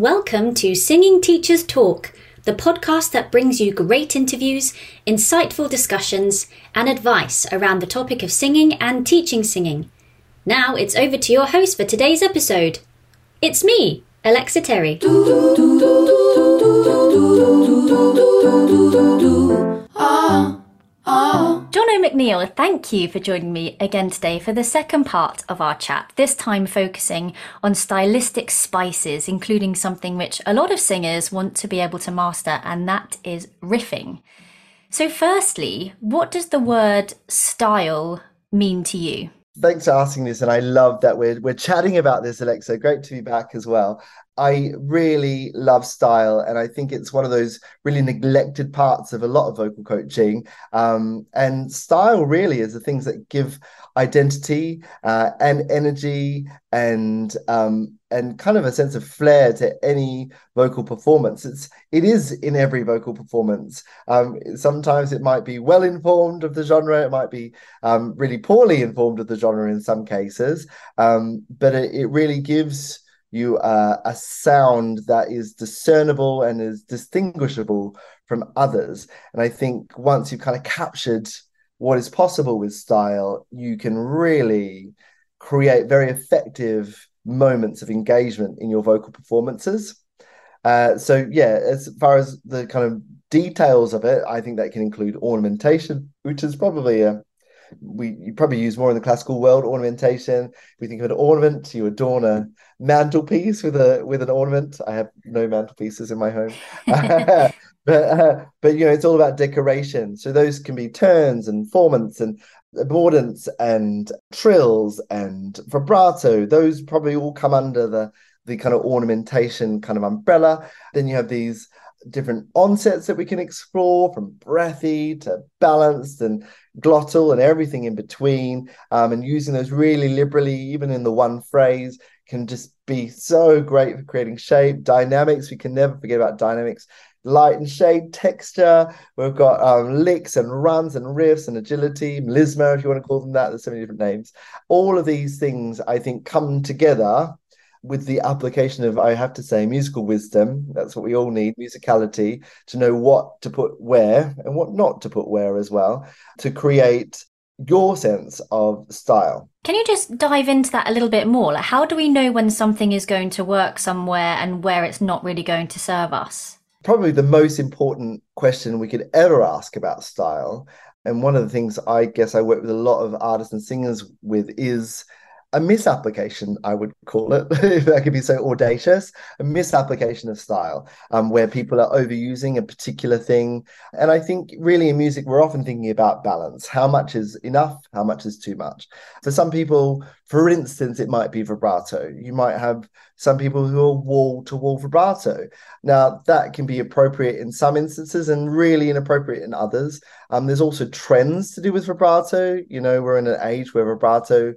Welcome to Singing Teachers Talk, the podcast that brings you great interviews, insightful discussions, and advice around the topic of singing and teaching singing. Now it's over to your host for today's episode. It's me, Alexa Terry. Ah, ah. Jono McNeil, thank you for joining me again today for the second part of our chat, this time focusing on stylistic spices, including something which a lot of singers want to be able to master, and that is riffing. So, firstly, what does the word style mean to you? Thanks for asking this, and I love that we're we're chatting about this, Alexa. Great to be back as well. I really love style, and I think it's one of those really neglected parts of a lot of vocal coaching. Um, and style really is the things that give identity uh, and energy and um, and kind of a sense of flair to any vocal performance. It's it is in every vocal performance. Um, sometimes it might be well informed of the genre. It might be um, really poorly informed of the genre in some cases. Um, but it, it really gives you uh, a sound that is discernible and is distinguishable from others. And I think once you've kind of captured what is possible with style, you can really create very effective moments of engagement in your vocal performances. Uh, so yeah, as far as the kind of details of it, I think that can include ornamentation, which is probably a we you probably use more in the classical world ornamentation. If we think of an ornament, you adorn a mantelpiece with a with an ornament. I have no mantelpieces in my home, but uh, but you know it's all about decoration. So those can be turns and formants and abordants and trills and vibrato. Those probably all come under the the kind of ornamentation kind of umbrella. Then you have these different onsets that we can explore from breathy to balanced and glottal and everything in between um, and using those really liberally even in the one phrase can just be so great for creating shape dynamics we can never forget about dynamics light and shade texture we've got um, licks and runs and riffs and agility melisma if you want to call them that there's so many different names all of these things i think come together with the application of, I have to say, musical wisdom. That's what we all need musicality to know what to put where and what not to put where as well to create your sense of style. Can you just dive into that a little bit more? Like, how do we know when something is going to work somewhere and where it's not really going to serve us? Probably the most important question we could ever ask about style. And one of the things I guess I work with a lot of artists and singers with is a misapplication, I would call it, if I could be so audacious, a misapplication of style, um, where people are overusing a particular thing. And I think really in music, we're often thinking about balance. How much is enough? How much is too much? For some people, for instance, it might be vibrato. You might have some people who are wall to wall vibrato. Now, that can be appropriate in some instances and really inappropriate in others. Um, there's also trends to do with vibrato. You know, we're in an age where vibrato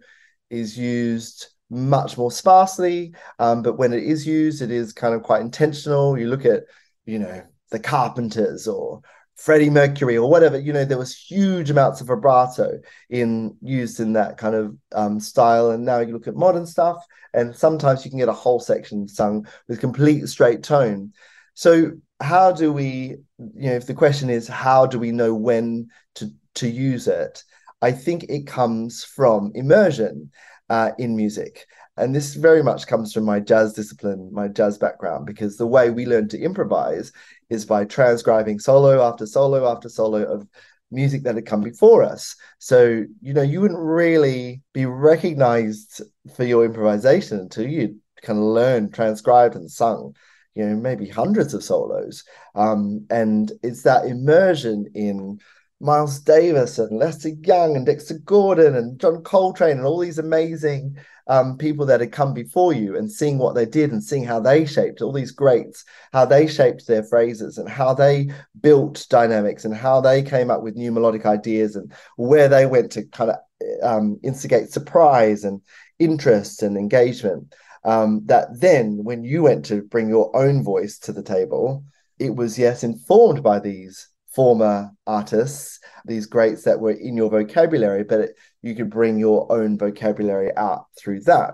is used much more sparsely. Um, but when it is used, it is kind of quite intentional. You look at, you know, the Carpenters or Freddie Mercury or whatever, you know, there was huge amounts of vibrato in used in that kind of um, style. And now you look at modern stuff, and sometimes you can get a whole section sung with complete straight tone. So how do we, you know, if the question is how do we know when to to use it? I think it comes from immersion uh, in music. And this very much comes from my jazz discipline, my jazz background, because the way we learn to improvise is by transcribing solo after solo after solo of music that had come before us. So, you know, you wouldn't really be recognized for your improvisation until you kind of learned, transcribed, and sung, you know, maybe hundreds of solos. Um, and it's that immersion in Miles Davis and Lester Young and Dexter Gordon and John Coltrane and all these amazing um, people that had come before you and seeing what they did and seeing how they shaped all these greats, how they shaped their phrases and how they built dynamics and how they came up with new melodic ideas and where they went to kind of um, instigate surprise and interest and engagement. Um, that then, when you went to bring your own voice to the table, it was yes informed by these former artists, these greats that were in your vocabulary, but it, you could bring your own vocabulary out through that.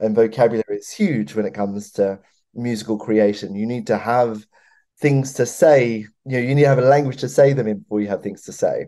And vocabulary is huge when it comes to musical creation. You need to have things to say. You know, you need to have a language to say them in before you have things to say.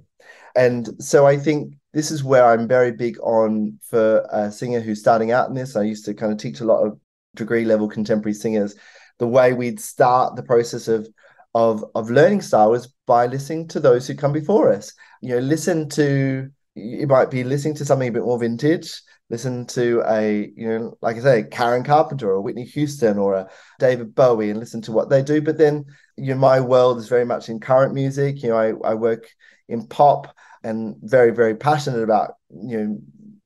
And so I think this is where I'm very big on for a singer who's starting out in this. I used to kind of teach a lot of degree level contemporary singers. The way we'd start the process of of of learning style was by listening to those who come before us. You know, listen to you might be listening to something a bit more vintage. Listen to a, you know, like I say, Karen Carpenter or Whitney Houston or a David Bowie and listen to what they do. But then, you know, my world is very much in current music. You know, I, I work in pop and very, very passionate about, you know,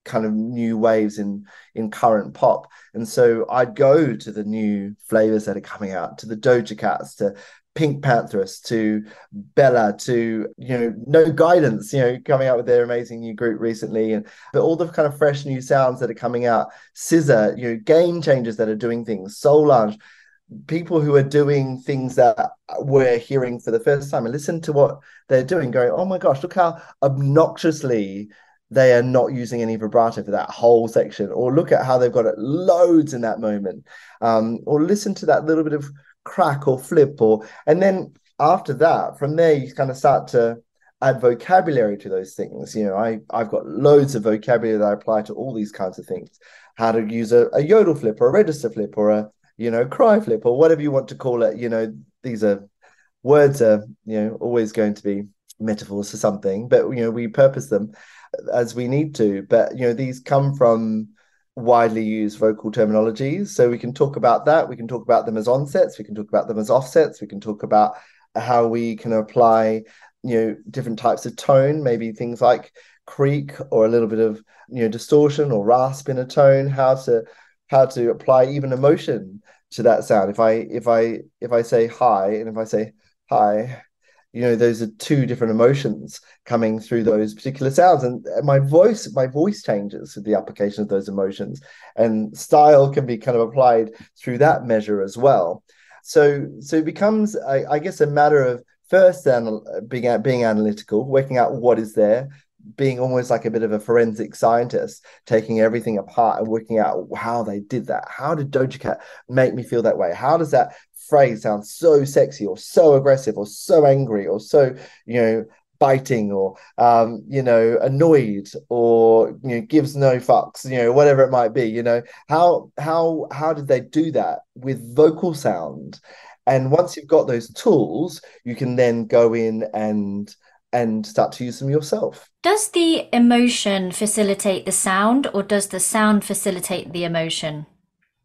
kind of new waves in in current pop and so i'd go to the new flavors that are coming out to the doja cats to PinkPantheress to Bella to you know No Guidance, you know, coming out with their amazing new group recently, and but all the kind of fresh new sounds that are coming out, SZA, you know, game changers that are doing things, Solange, people who are doing things that we're hearing for the first time, and listen to what they're doing, going, oh my gosh, look how obnoxiously they are not using any vibrato for that whole section, or look at how they've got it loads in that moment, um, or listen to that little bit of crack or flip or and then after that from there you kind of start to add vocabulary to those things. You know i i've got loads of vocabulary that i apply to all these kinds of things. How to use a, a yodel flip or a register flip or a you know cry flip or whatever you want to call it. You know these are words are you know always going to be metaphors for something but you know we purpose them as we need to. But you know these come from widely used vocal terminologies. So we can talk about that. We can talk about them as onsets. We can talk about them as offsets. We can talk about how we can apply, you know, different types of tone, maybe things like creak or a little bit of, you know, distortion or rasp in a tone, how to how to apply even emotion to that sound. If I if I if I say hi and if I say hi, you know those are two different emotions coming through those particular sounds. And my voice my voice changes with the application of those emotions. And style can be kind of applied through that measure as well. So so it becomes i, I guess a matter of first then being being analytical working out what is there being almost like a bit of a forensic scientist, taking everything apart and working out how they did that. How did Doja Cat make me feel that way? How does that phrase sound so sexy or so aggressive or so angry or so, you know, biting or um, you know, annoyed or you know, gives no fucks, you know, whatever it might be, you know. How how how did they do that with vocal sound? And once you've got those tools, you can then go in and and start to use them yourself. Does the emotion facilitate the sound, or does the sound facilitate the emotion?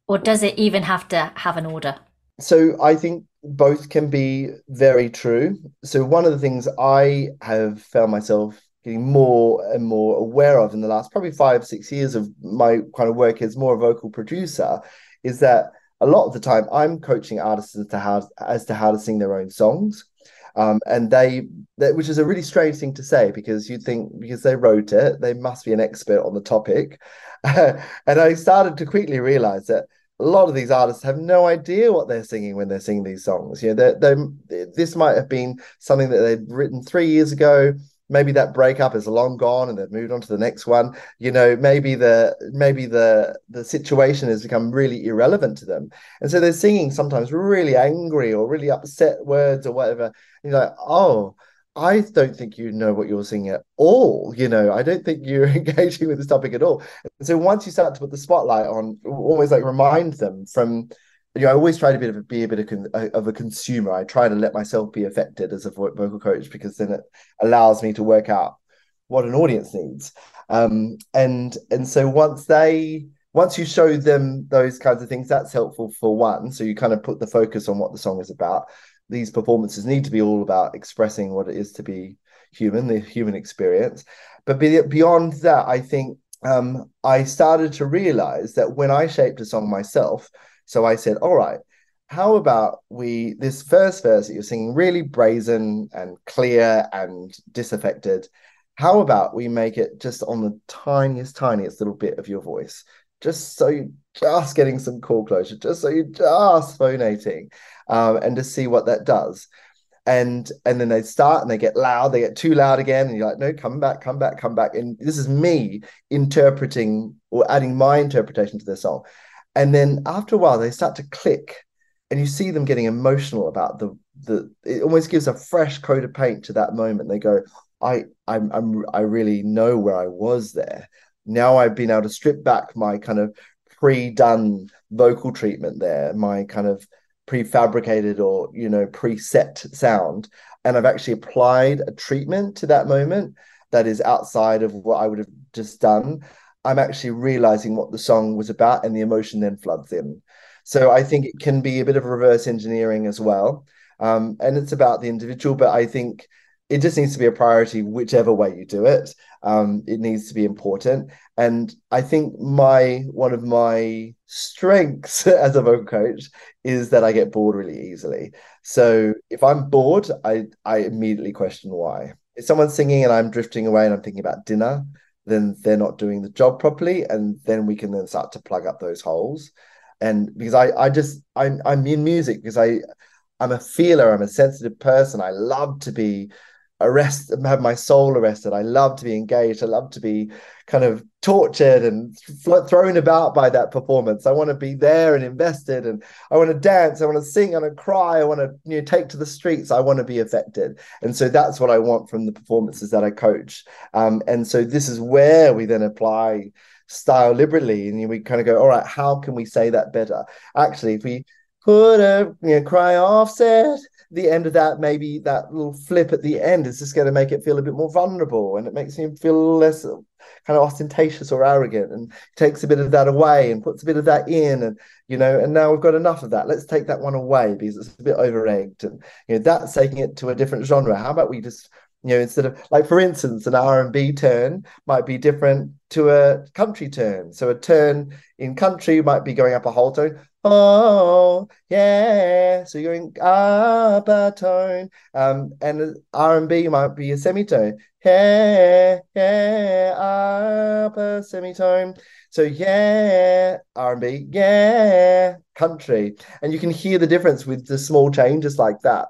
Or does it even have to have an order? So I think both can be very true. So one of the things I have found myself getting more and more aware of in the last probably five, six years of my kind of work as more a vocal producer is that a lot of the time I'm coaching artists as to how as to how to sing their own songs. Um, and they, they, which is a really strange thing to say because you'd think because they wrote it, they must be an expert on the topic. and I started to quickly realize that a lot of these artists have no idea what they're singing when they're singing these songs. You know, they they this might have been something that they'd written three years ago maybe that breakup is long gone and they've moved on to the next one you know maybe the maybe the the situation has become really irrelevant to them and so they're singing sometimes really angry or really upset words or whatever and you're like oh I don't think you know what you're singing at all. You know, I don't think you're engaging with this topic at all. And so once you start to put the spotlight on, always like remind them from you know, I always try to be, be a bit of, con- of, a consumer. I try to let myself be affected as a vocal coach because then it allows me to work out what an audience needs. Um, and and so once they once you show them those kinds of things, that's helpful for one. So you kind of put the focus on what the song is about. These performances need to be all about expressing what it is to be human, the human experience. But be, beyond that, I think um, I started to realize that when I shaped a song myself, so I said, all right, how about we, this first verse that you're singing, really brazen and clear and disaffected. How about we make it just on the tiniest, tiniest little bit of your voice? Just so you're just getting some cord closure, just so you're just phonating, um, and to see what that does and and then they start and they get loud they get too loud again and you're like no come back come back come back and this is me interpreting or adding my interpretation to the song and then after a while, they start to click and you see them getting emotional about the the it almost gives a fresh coat of paint to that moment. They go i i'm, I'm i really know where i was there. Now i've been able to strip back my kind of pre-done vocal treatment there my kind of prefabricated or you know preset sound. And i've actually applied a treatment to that moment that is outside of what i would have just done i'm actually realizing what the song was about and the emotion then floods in so I think it can be a bit of reverse engineering as well. Um, and it's about the individual, but I think it just needs to be a priority whichever way you do it. Um, it needs to be important. And I think my one of my strengths as a vocal coach is that I get bored really easily. So if I'm bored, I I immediately question why. If someone's singing and I'm drifting away and I'm thinking about dinner, then they're not doing the job properly, and then we can then start to plug up those holes. And because I I just I'm I'm in music because I I'm a feeler I'm a sensitive person. I love to be arrested have my soul arrested. I love to be engaged. I love to be kind of tortured and thrown about by that performance. I want to be there and invested and I want to dance I want to sing I want to cry I want to you know take to the streets. I want to be affected. And so that's what I want from the performances that I coach. Um, and so this is where we then apply style liberally and we kind of go all right how can we say that better? Actually if we put a you know, cry offset the end of that maybe that little flip at the end is just going to make it feel a bit more vulnerable and it makes him feel less kind of ostentatious or arrogant and takes a bit of that away and puts a bit of that in and you know and now we've got enough of that. Let's take that one away because it's a bit over egged and you know that's taking it to a different genre. How about we just you know instead of like for instance an r&b turn might be different to a country turn. So a turn in country might be going up a whole tone. Oh yeah. So you're going up a tone um and r&b might be a semitone. Yeah yeah up a semitone. So yeah r&b yeah country. And you can hear the difference with the small changes like that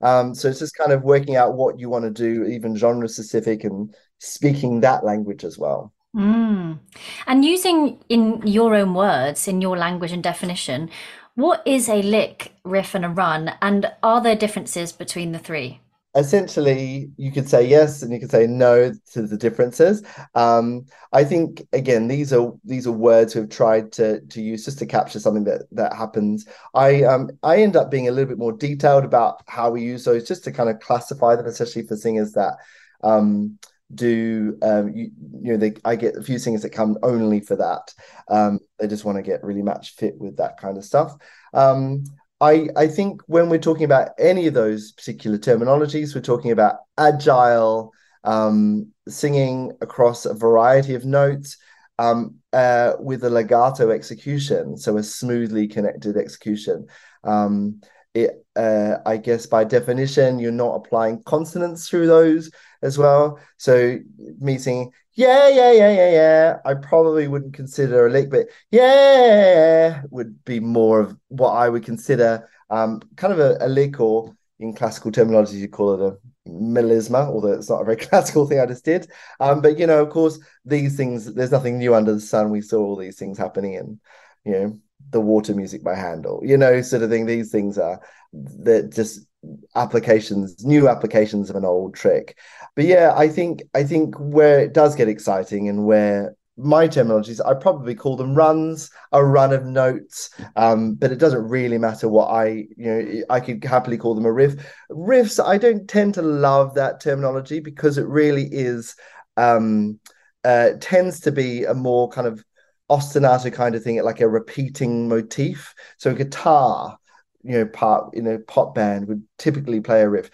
um, so it's just kind of working out what you want to do, even genre specific, and speaking that language as well. Mm. And using in your own words, in your language and definition, what is a lick, riff, and a run? And are there differences between the three? Essentially you could say yes and you could say no to the differences. Um, i think again these are these are words we've tried to to use just to capture something that that happens. I um i end up being a little bit more detailed about how we use those just to kind of classify them especially for singers that um do um you, you know they i get a few singers that come only for that. Um they just want to get really match fit with that kind of stuff. Um I, I think when we're talking about any of those particular terminologies, we're talking about agile um, singing across a variety of notes um, uh, with a legato execution, so a smoothly connected execution. Um, it, uh, I guess by definition, you're not applying consonants through those as well. So me yeah, yeah, yeah, yeah, yeah. I probably wouldn't consider a lick, but yeah would be more of what I would consider um, kind of a, a lick, or in classical terminology, you call it a melisma, although it's not a very classical thing I just did. Um, but you know, of course, these things, there's nothing new under the sun. We saw all these things happening and you know, the water music by Handel, you know, sort of thing. These things are that just applications, new applications of an old trick. But yeah, I think I think where it does get exciting and where my terminologies, I probably call them runs, a run of notes. Um, but it doesn't really matter what I, you know, I could happily call them a riff. Riffs, I don't tend to love that terminology because it really is um uh tends to be a more kind of ostinato kind of thing, like a repeating motif. So guitar you know part you know pop band would typically play a riff.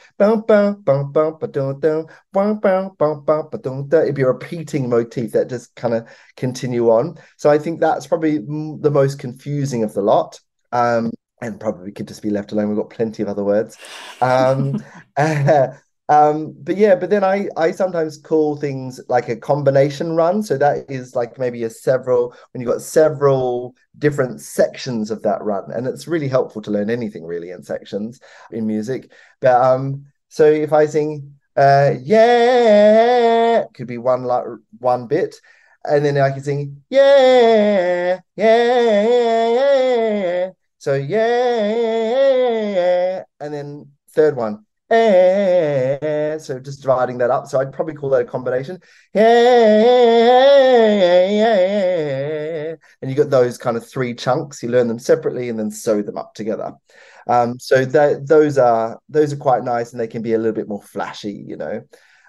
It'd be a repeating motif that just kind of continue on. So i think that's probably the most confusing of the lot. Um and probably could just be left alone. We've got plenty of other words. Um uh, um but yeah but then i i sometimes call things like a combination run. So that is like maybe a several when you've got several different sections of that run. And it's really helpful to learn anything really in sections in music. But um so if i sing uh yeah could be one like one bit. And then i can sing yeah yeah yeah, yeah. So yeah, and then third one, eh, so just dividing that up. So I'd probably call that a combination. And you got those kind of three chunks. You learn them separately and then sew them up together. Um, so that those are those are quite nice and they can be a little bit more flashy, you know.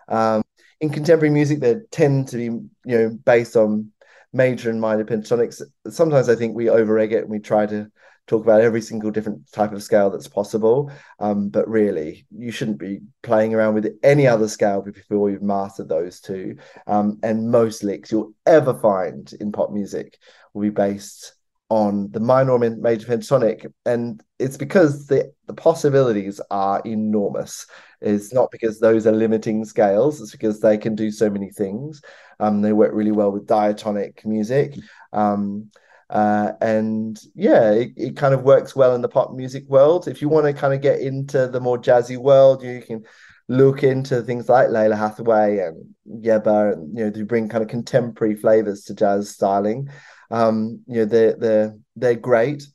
Um, in contemporary music, they tend to be, you know, based on major and minor pentatonics. Sometimes I think we over egg it and we try to talk about every single different type of scale that's possible. Um, but really, you shouldn't be playing around with any other scale before you've mastered those two. Um, and most licks you'll ever find in pop music will be based on the minor or major pentatonic, and it's because the the possibilities are enormous. It's not because those are limiting scales; it's because they can do so many things. Um, they work really well with diatonic music. Um, uh, and yeah, it, it kind of works well in the pop music world. If you want to kind of get into the more jazzy world, you can look into things like Lalah Hathaway and Yebba, and you know, to bring kind of contemporary flavors to jazz styling. Um, you know, they're they're they're great,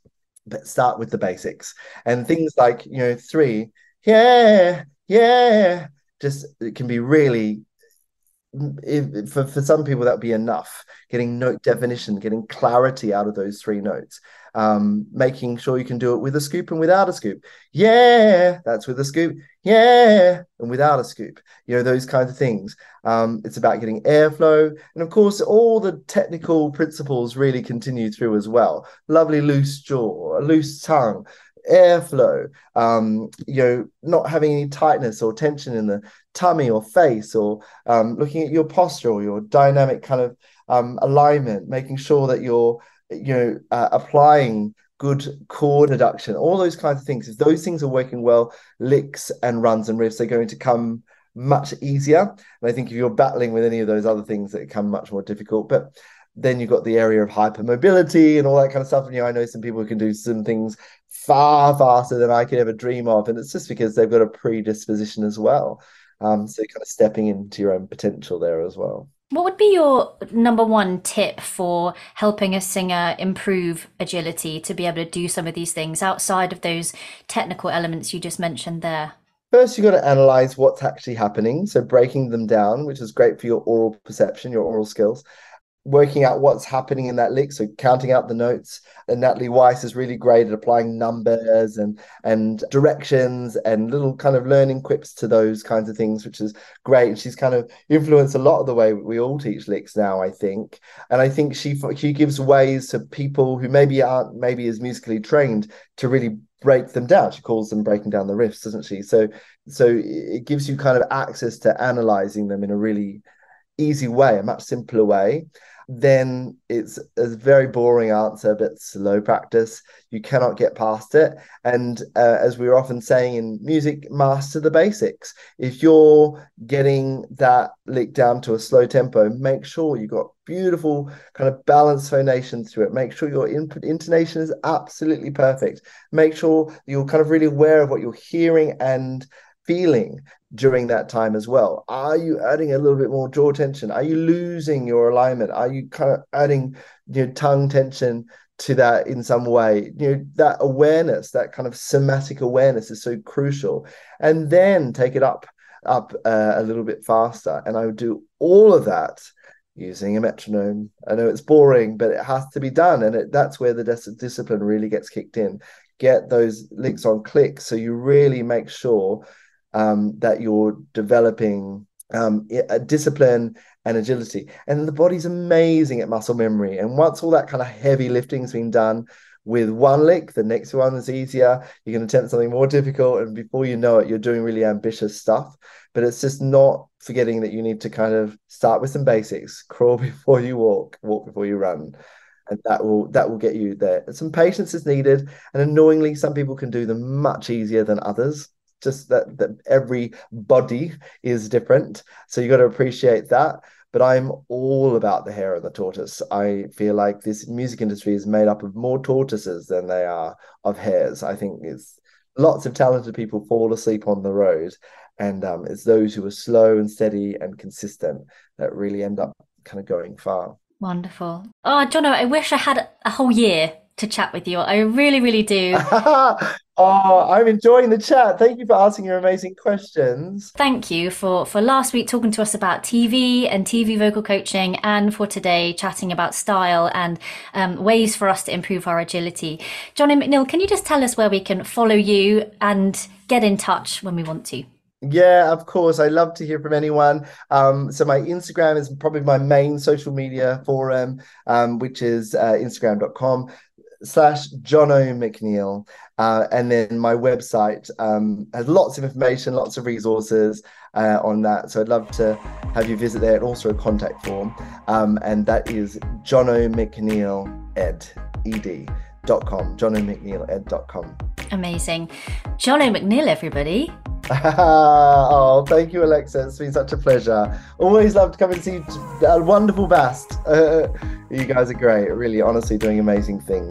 but start with the basics and things like you know three, yeah, yeah, just it can be really if, for, for some people that would be enough. Getting note definition getting clarity out of those three notes. Um, making sure you can do it with a scoop and without a scoop. Yeah that's with a scoop. Yeah and without a scoop. You know those kinds of things. Um, it's about getting airflow. And of course all the technical principles really continue through as well. Lovely loose jaw a loose tongue airflow, um, you know, not having any tightness or tension in the tummy or face, or um, looking at your posture or your dynamic kind of um, alignment, making sure that you're, you know, uh, applying good cord adduction, all those kinds of things. If those things are working well, licks and runs and riffs are going to come much easier. And I think if you're battling with any of those other things, that come much more difficult. But then you've got the area of hypermobility and all that kind of stuff. And you know, I know some people who can do some things far faster than I could ever dream of, and it's just because they've got a predisposition as well. Um, so kind of stepping into your own potential there as well. What would be your number one tip for helping a singer improve agility to be able to do some of these things outside of those technical elements you just mentioned there? First, you've got to analyze what's actually happening. So, breaking them down, which is great for your aural perception, your aural skills working out what's happening in that lick, so counting out the notes. And Natalie Weiss is really great at applying numbers and and directions and little kind of learning quips to those kinds of things, which is great. And she's kind of influenced a lot of the way we all teach licks now, I think. And I think she she gives ways to people who maybe aren't maybe as musically trained to really break them down. She calls them breaking down the riffs, doesn't she? So so it gives you kind of access to analyzing them in a really easy way, a much simpler way then it's a very boring answer, but slow practice. You cannot get past it. And uh, as we are often saying in music, master the basics. If you're getting that lick down to a slow tempo, make sure you've got beautiful kind of balanced phonation through it. Make sure your input intonation is absolutely perfect. Make sure you're kind of really aware of what you're hearing and feeling during that time as well? Are you adding a little bit more jaw tension? Are you losing your alignment? Are you kind of adding your know, tongue tension to that in some way? You know, that awareness, that kind of somatic awareness is so crucial. And then take it up up uh, a little bit faster. And I would do all of that using a metronome. I know it's boring, but it has to be done. And it, that's where the dis- discipline really gets kicked in. Get those licks on click so you really make sure um, that you're developing um, discipline and agility. And the body's amazing at muscle memory. And once all that kind of heavy lifting's been done with one lick, the next one is easier. You can attempt something more difficult, and before you know it, you're doing really ambitious stuff. But it's just not forgetting that you need to kind of start with some basics: crawl before you walk, walk before you run. And that will that will get you there. Some patience is needed, and annoyingly, some people can do them much easier than others just that that every body is different. So you got to appreciate that. But i'm all about the hare and the tortoise. I feel like this music industry is made up of more tortoises than they are of hares i think it's lots of talented people fall asleep on the road and um, it's those who are slow and steady and consistent that really end up kind of going far. Wonderful. Oh Jono i wish i had a whole year to chat with you. I really, really do. oh, I'm enjoying the chat. Thank you for asking your amazing questions. Thank you for for last week talking to us about TV and TV vocal coaching, and for today chatting about style and um, ways for us to improve our agility. Johnny McNeil, can you just tell us where we can follow you and get in touch when we want to? Yeah, of course. I love to hear from anyone. Um, so my Instagram is probably my main social media forum, um, which is uh, instagram.com slash Jono McNeil. Uh, and then my website um, has lots of information, lots of resources uh, on that. So I'd love to have you visit there and also a contact form. Um, and that is Jono McNeil ed, ed dot com, Jono McNeil ed dot com. Amazing. Jono McNeil, everybody. oh, thank you, Alexa. It's been such a pleasure. Always love to come and see a wonderful Bast. Uh, you guys are great. Really, honestly, doing amazing things.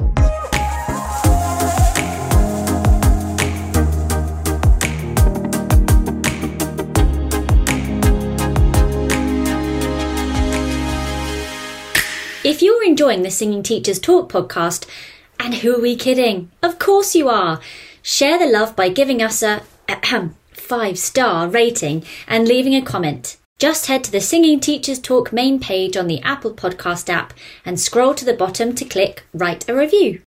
If you're enjoying the Singing Teachers Talk podcast, and who are we kidding? Of course you are. Share the love by giving us a five star rating and leaving a comment. Just head to the Singing Teachers Talk main page on the Apple Podcast app and scroll to the bottom to click Write a Review.